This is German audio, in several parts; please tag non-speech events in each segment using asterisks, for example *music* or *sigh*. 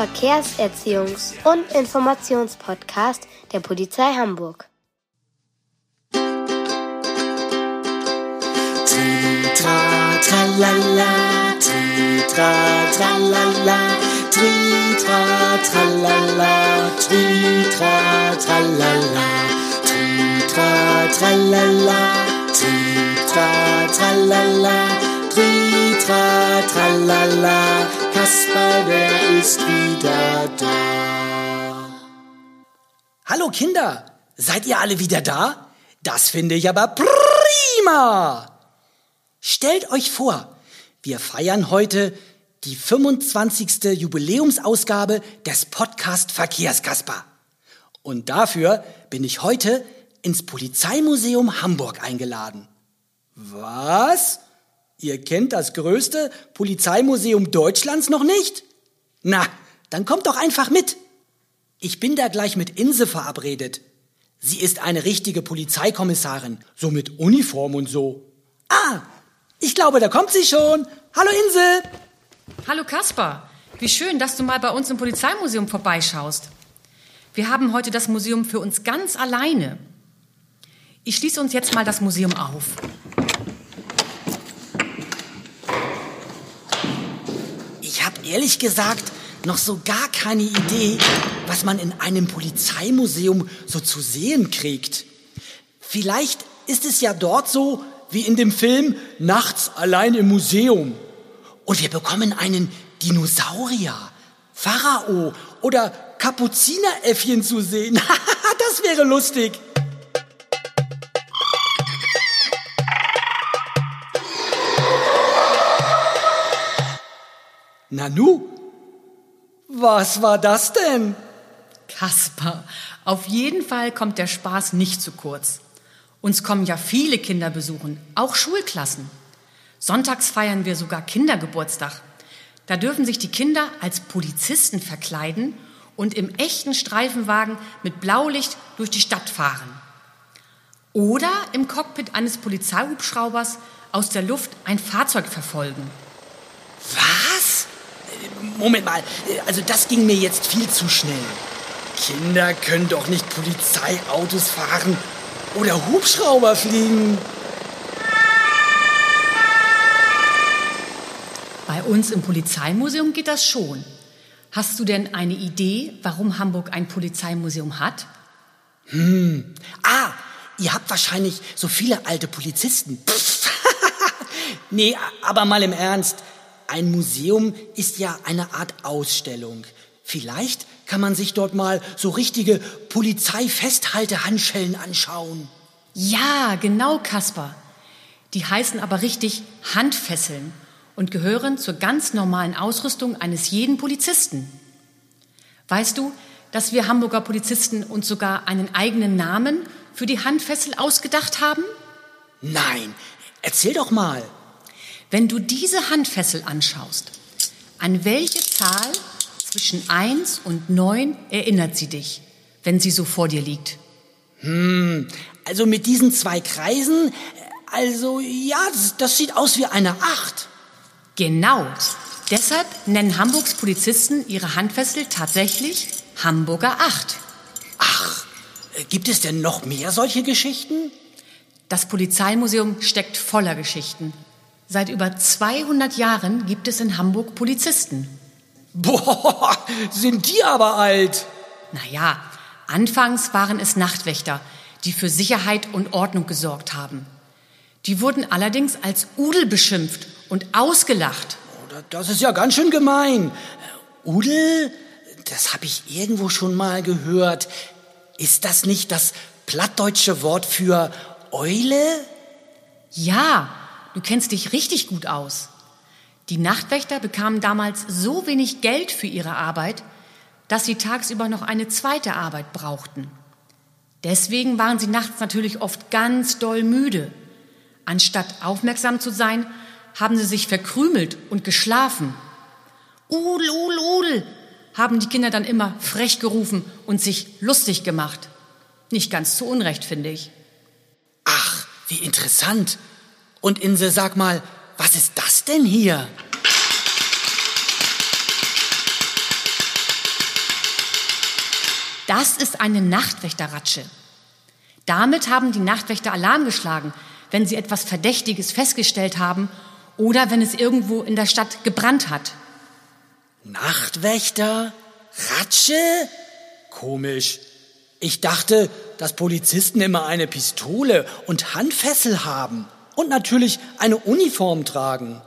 Verkehrserziehungs- und Informationspodcast der Polizei Hamburg. Tritra, tralala, tritra, tralala, tritra, tralala, tritra, tralala, tritra, tralala, tritra, tralala, tritra, tralala, Kasper, der ist wieder da. Hallo Kinder, seid ihr alle wieder da? Das finde ich aber prima. Stellt euch vor, wir feiern heute die 25. Jubiläumsausgabe des Podcast Verkehrskasper. Und dafür bin ich heute ins Polizeimuseum Hamburg eingeladen. Was? Ihr kennt das größte Polizeimuseum Deutschlands noch nicht? Na, dann kommt doch einfach mit. Ich bin da gleich mit Inse verabredet. Sie ist eine richtige Polizeikommissarin, so mit Uniform und so. Ah, ich glaube, da kommt sie schon. Hallo Inse. Hallo Kaspar, wie schön, dass du mal bei uns im Polizeimuseum vorbeischaust. Wir haben heute das Museum für uns ganz alleine. Ich schließe uns jetzt mal das Museum auf. Ich habe ehrlich gesagt noch so gar keine Idee, was man in einem Polizeimuseum so zu sehen kriegt. Vielleicht ist es ja dort so wie in dem Film Nachts allein im Museum. Und wir bekommen einen Dinosaurier, Pharao oder Kapuzineräffchen zu sehen. *laughs* das wäre lustig. Nanu, was war das denn? Kaspar, auf jeden Fall kommt der Spaß nicht zu kurz. Uns kommen ja viele Kinder besuchen, auch Schulklassen. Sonntags feiern wir sogar Kindergeburtstag. Da dürfen sich die Kinder als Polizisten verkleiden und im echten Streifenwagen mit Blaulicht durch die Stadt fahren. Oder im Cockpit eines Polizeihubschraubers aus der Luft ein Fahrzeug verfolgen. Was? Moment mal, also das ging mir jetzt viel zu schnell. Kinder können doch nicht Polizeiautos fahren oder Hubschrauber fliegen. Bei uns im Polizeimuseum geht das schon. Hast du denn eine Idee, warum Hamburg ein Polizeimuseum hat? Ah, ihr habt wahrscheinlich so viele alte Polizisten. Pff. *laughs* nee, aber mal im Ernst. Ein Museum ist ja eine Art Ausstellung. Vielleicht kann man sich dort mal so richtige Polizeifesthaltehandschellen anschauen. Ja, genau, Kaspar. Die heißen aber richtig Handfesseln und gehören zur ganz normalen Ausrüstung eines jeden Polizisten. Weißt du, dass wir Hamburger Polizisten uns sogar einen eigenen Namen für die Handfessel ausgedacht haben? Nein, erzähl doch mal. Wenn du diese Handfessel anschaust, an welche Zahl zwischen 1 und 9 erinnert sie dich, wenn sie so vor dir liegt? Also mit diesen zwei Kreisen, also ja, das, das sieht aus wie eine Acht. Genau. Deshalb nennen Hamburgs Polizisten ihre Handfessel tatsächlich Hamburger Acht. Ach, äh, gibt es denn noch mehr solche Geschichten? Das Polizeimuseum steckt voller Geschichten. Seit über 200 Jahren gibt es in Hamburg Polizisten. Boah, sind die aber alt. Naja, anfangs waren es Nachtwächter, die für Sicherheit und Ordnung gesorgt haben. Die wurden allerdings als Udel beschimpft und ausgelacht. Oder Das ist ja ganz schön gemein. Äh, Udel, das habe ich irgendwo schon mal gehört. Ist das nicht das plattdeutsche Wort für Eule? Ja, du kennst dich richtig gut aus. Die Nachtwächter bekamen damals so wenig Geld für ihre Arbeit, dass sie tagsüber noch eine zweite Arbeit brauchten. Deswegen waren sie nachts natürlich oft ganz doll müde. Anstatt aufmerksam zu sein, haben sie sich verkrümelt und geschlafen. Udel, Udel, Udel, haben die Kinder dann immer frech gerufen und sich lustig gemacht. Nicht ganz zu Unrecht, finde ich. Ach, wie interessant. Und Inse, sag mal, was ist das denn hier? Das ist eine Nachtwächterratsche. Damit haben die Nachtwächter Alarm geschlagen, wenn sie etwas Verdächtiges festgestellt haben oder wenn es irgendwo in der Stadt gebrannt hat. Nachtwächter? Ratsche? Komisch. Ich dachte, dass Polizisten immer eine Pistole und Handfessel haben und natürlich eine Uniform tragen.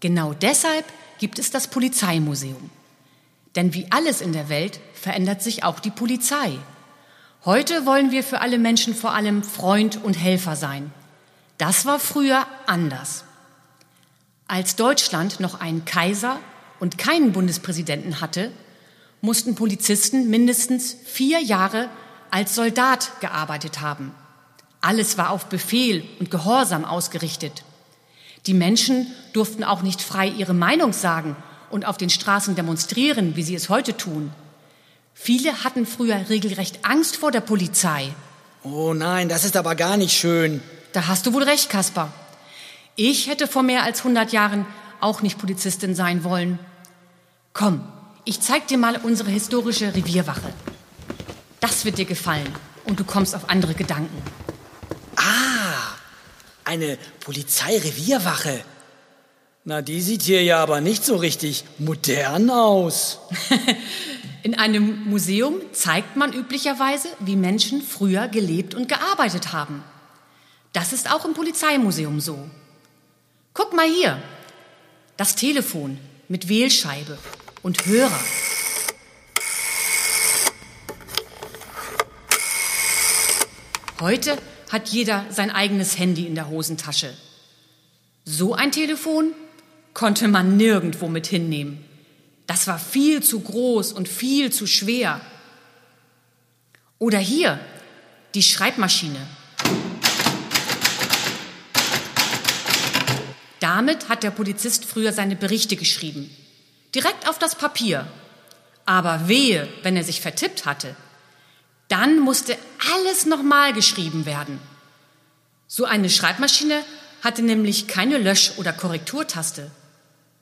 Genau deshalb gibt es das Polizeimuseum. Denn wie alles in der Welt verändert sich auch die Polizei. Heute wollen wir für alle Menschen vor allem Freund und Helfer sein. Das war früher anders. Als Deutschland noch einen Kaiser und keinen Bundespräsidenten hatte, mussten Polizisten mindestens vier Jahre als Soldat gearbeitet haben. Alles war auf Befehl und Gehorsam ausgerichtet. Die Menschen durften auch nicht frei ihre Meinung sagen und auf den Straßen demonstrieren, wie sie es heute tun. Viele hatten früher regelrecht Angst vor der Polizei. Oh nein, das ist aber gar nicht schön. Da hast du wohl recht, Kaspar. Ich hätte vor mehr als 100 Jahren auch nicht Polizistin sein wollen. Komm, ich zeig dir mal unsere historische Revierwache. Das wird dir gefallen und du kommst auf andere Gedanken. Eine Polizeirevierwache. Na, die sieht hier ja aber nicht so richtig modern aus. *laughs* In einem Museum zeigt man üblicherweise, wie Menschen früher gelebt und gearbeitet haben. Das ist auch im Polizeimuseum so. Guck mal hier. Das Telefon mit Wählscheibe und Hörer. Heute hat jeder sein eigenes Handy in der Hosentasche. So ein Telefon konnte man nirgendwo mit hinnehmen. Das war viel zu groß und viel zu schwer. Oder hier, die Schreibmaschine. Damit hat der Polizist früher seine Berichte geschrieben. Direkt auf das Papier. Aber wehe, wenn er sich vertippt hatte. Dann musste alles nochmal geschrieben werden. So eine Schreibmaschine hatte nämlich keine Lösch- oder Korrekturtaste.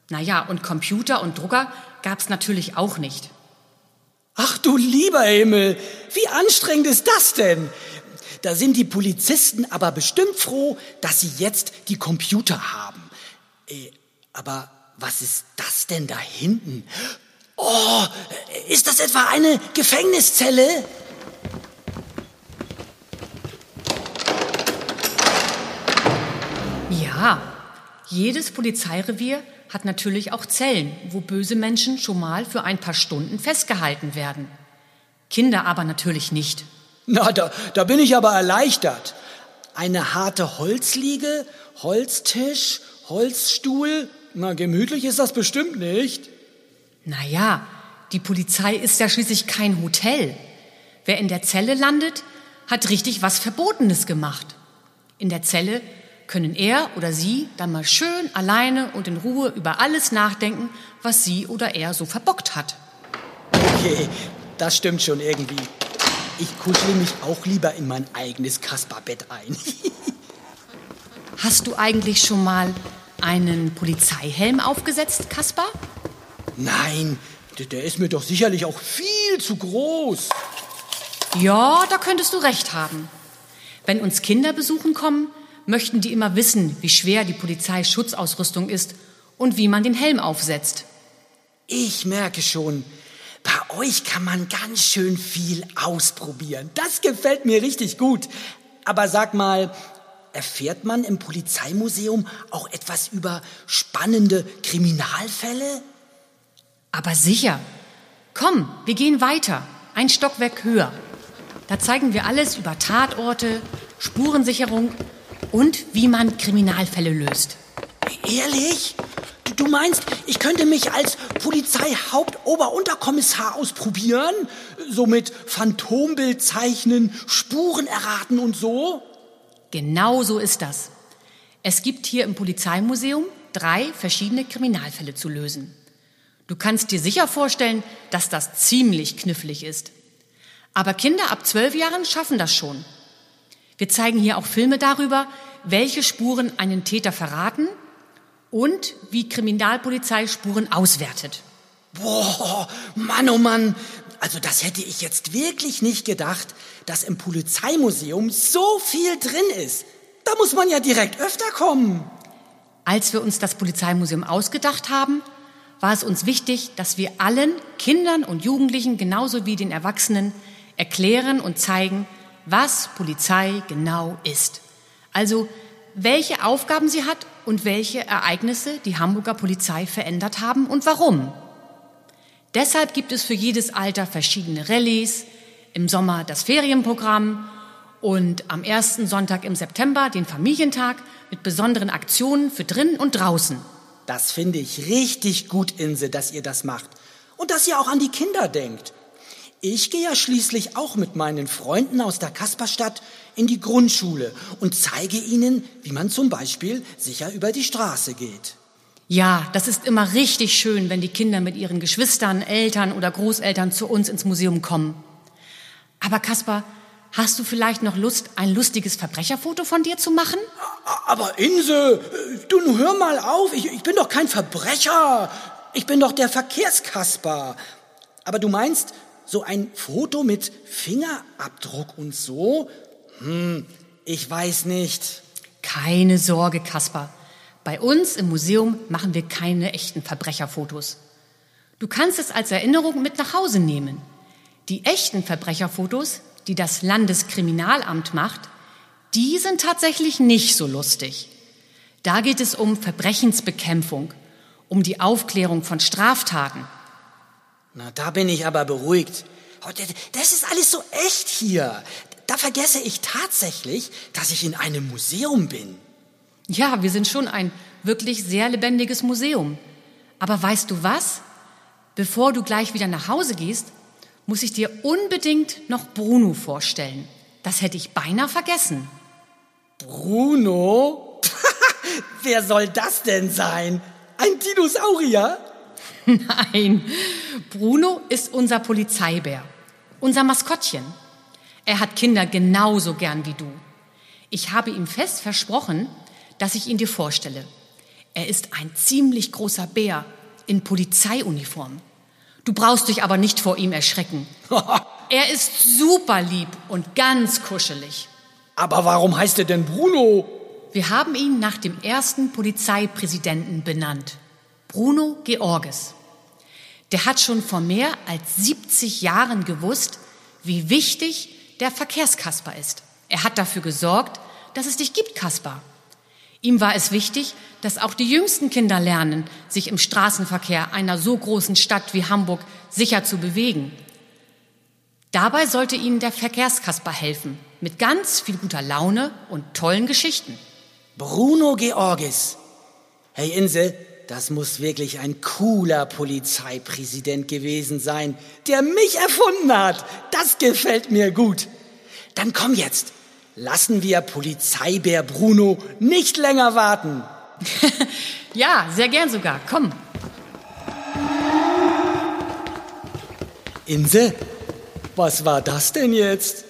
Naja, und Computer und Drucker gab's natürlich auch nicht. Ach du lieber Himmel, wie anstrengend ist das denn? Da sind die Polizisten aber bestimmt froh, dass sie jetzt die Computer haben. Äh, aber was ist das denn da hinten? Oh, ist das etwa eine Gefängniszelle? Ja, jedes Polizeirevier hat natürlich auch Zellen, wo böse Menschen schon mal für ein paar Stunden festgehalten werden. Kinder aber natürlich nicht. Na, da, da bin ich aber erleichtert. Eine harte Holzliege, Holztisch, Holzstuhl. Na, gemütlich ist das bestimmt nicht. Naja, die Polizei ist ja schließlich kein Hotel. Wer in der Zelle landet, hat richtig was Verbotenes gemacht. In der Zelle können er oder sie dann mal schön alleine und in Ruhe über alles nachdenken, was sie oder er so verbockt hat. Okay, das stimmt schon irgendwie. Ich kuschle mich auch lieber in mein eigenes Kasperbett ein. *laughs* Hast du eigentlich schon mal einen Polizeihelm aufgesetzt, Kaspar? Nein, der- der ist mir doch sicherlich auch viel zu groß. Ja, da könntest du recht haben. Wenn uns Kinder besuchen kommen, möchten die immer wissen, wie schwer die Polizeischutzausrüstung ist und wie man den Helm aufsetzt. Ich merke schon, bei euch kann man ganz schön viel ausprobieren. Das gefällt mir richtig gut. Aber sag mal, erfährt man im Polizeimuseum auch etwas über spannende Kriminalfälle? Aber sicher. Komm, wir gehen weiter. Ein Stockwerk höher. Da zeigen wir alles über Tatorte, Spurensicherung und wie man Kriminalfälle löst. Ehrlich? Du- meinst, ich könnte mich als Polizeihauptoberunterkommissar ausprobieren? So mit Phantombild zeichnen, Spuren erraten und so? Genau so ist das. Es gibt hier im Polizeimuseum drei verschiedene Kriminalfälle zu lösen. Du kannst dir sicher vorstellen, dass das ziemlich knifflig ist. Aber Kinder ab zwölf Jahren schaffen das schon. Wir zeigen hier auch Filme darüber, welche Spuren einen Täter verraten und wie Kriminalpolizei Spuren auswertet. Boah, Mann, oh Mann. Also das hätte ich jetzt wirklich nicht gedacht, dass im Polizeimuseum so viel drin ist. Da muss man ja direkt öfter kommen. Als wir uns das Polizeimuseum ausgedacht haben, war es uns wichtig, dass wir allen Kindern und Jugendlichen genauso wie den Erwachsenen erklären und zeigen, was Polizei genau ist. Also welche Aufgaben sie hat und welche Ereignisse die Hamburger Polizei verändert haben und warum. Deshalb gibt es für jedes Alter verschiedene Rallyes, im Sommer das Ferienprogramm und am ersten Sonntag im September den Familientag mit besonderen Aktionen für drinnen und draußen. Das finde ich richtig gut, Inse, dass ihr das macht. Und dass ihr auch an die Kinder denkt. Ich gehe ja schließlich auch mit meinen Freunden aus der Kasperstadt in die Grundschule und zeige ihnen, wie man zum Beispiel sicher über die Straße geht. Ja, das ist immer richtig schön, wenn die Kinder mit ihren Geschwistern, Eltern oder Großeltern zu uns ins Museum kommen. Aber Kaspar, hast du vielleicht noch Lust, ein lustiges Verbrecherfoto von dir zu machen? Aber Inse, du nun hör mal auf, ich, ich bin doch kein Verbrecher. Ich bin doch der Verkehrskasper. Aber du meinst, so ein Foto mit Fingerabdruck und so? Hm, ich weiß nicht. Keine Sorge, Kaspar. Bei uns im Museum machen wir keine echten Verbrecherfotos. Du kannst es als Erinnerung mit nach Hause nehmen. Die echten Verbrecherfotos, die das Landeskriminalamt macht, die sind tatsächlich nicht so lustig. Da geht es um Verbrechensbekämpfung, um die Aufklärung von Straftaten. Na, da bin ich aber beruhigt. Oh, Das ist alles so echt hier. Da vergesse ich tatsächlich, dass ich in einem Museum bin. Ja, wir sind schon ein wirklich sehr lebendiges Museum. Aber weißt du was? Bevor du gleich wieder nach Hause gehst, muss ich dir unbedingt noch Bruno vorstellen. Das hätte ich beinahe vergessen. Bruno? *laughs* Wer soll das denn sein? Ein Dinosaurier? *laughs* Nein, Bruno ist unser Polizeibär, unser Maskottchen. Er hat Kinder genauso gern wie du. Ich habe ihm fest versprochen, dass ich ihn dir vorstelle. Er ist ein ziemlich großer Bär in Polizeiuniform. Du brauchst dich aber nicht vor ihm erschrecken. *laughs* Er ist super lieb und ganz kuschelig. Aber warum heißt er denn Bruno? Wir haben ihn nach dem ersten Polizeipräsidenten benannt. Bruno Georges. Der hat schon vor mehr als 70 Jahren gewusst, wie wichtig der Verkehrskasper ist. Er hat dafür gesorgt, dass es dich gibt, Kaspar. Ihm war es wichtig, dass auch die jüngsten Kinder lernen, sich im Straßenverkehr einer so großen Stadt wie Hamburg sicher zu bewegen. Dabei sollte ihnen der Verkehrskasper helfen, mit ganz viel guter Laune und tollen Geschichten. Bruno Georgis. Hey Inse, das muss wirklich ein cooler Polizeipräsident gewesen sein, der mich erfunden hat. Das gefällt mir gut. Dann komm jetzt. Lassen wir Polizeibär Bruno nicht länger warten. *laughs* Ja, sehr gern sogar. Komm. Inse, was war das denn jetzt?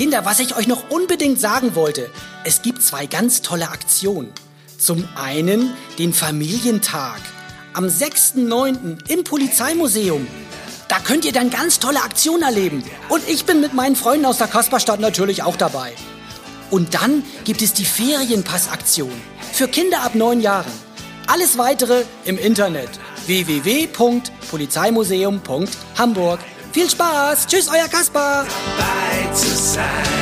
Kinder, was ich euch noch unbedingt sagen wollte, es gibt zwei ganz tolle Aktionen. Zum einen den Familientag am 6.9. im Polizeimuseum. Da könnt ihr dann ganz tolle Aktionen erleben. Und ich bin mit meinen Freunden aus der Kasperstadt natürlich auch dabei. Und dann gibt es die Ferienpassaktion für Kinder ab neun Jahren. Alles weitere im Internet www.polizeimuseum.hamburg. Viel Spaß! Tschüss, euer Kaspar! Bei zu sein.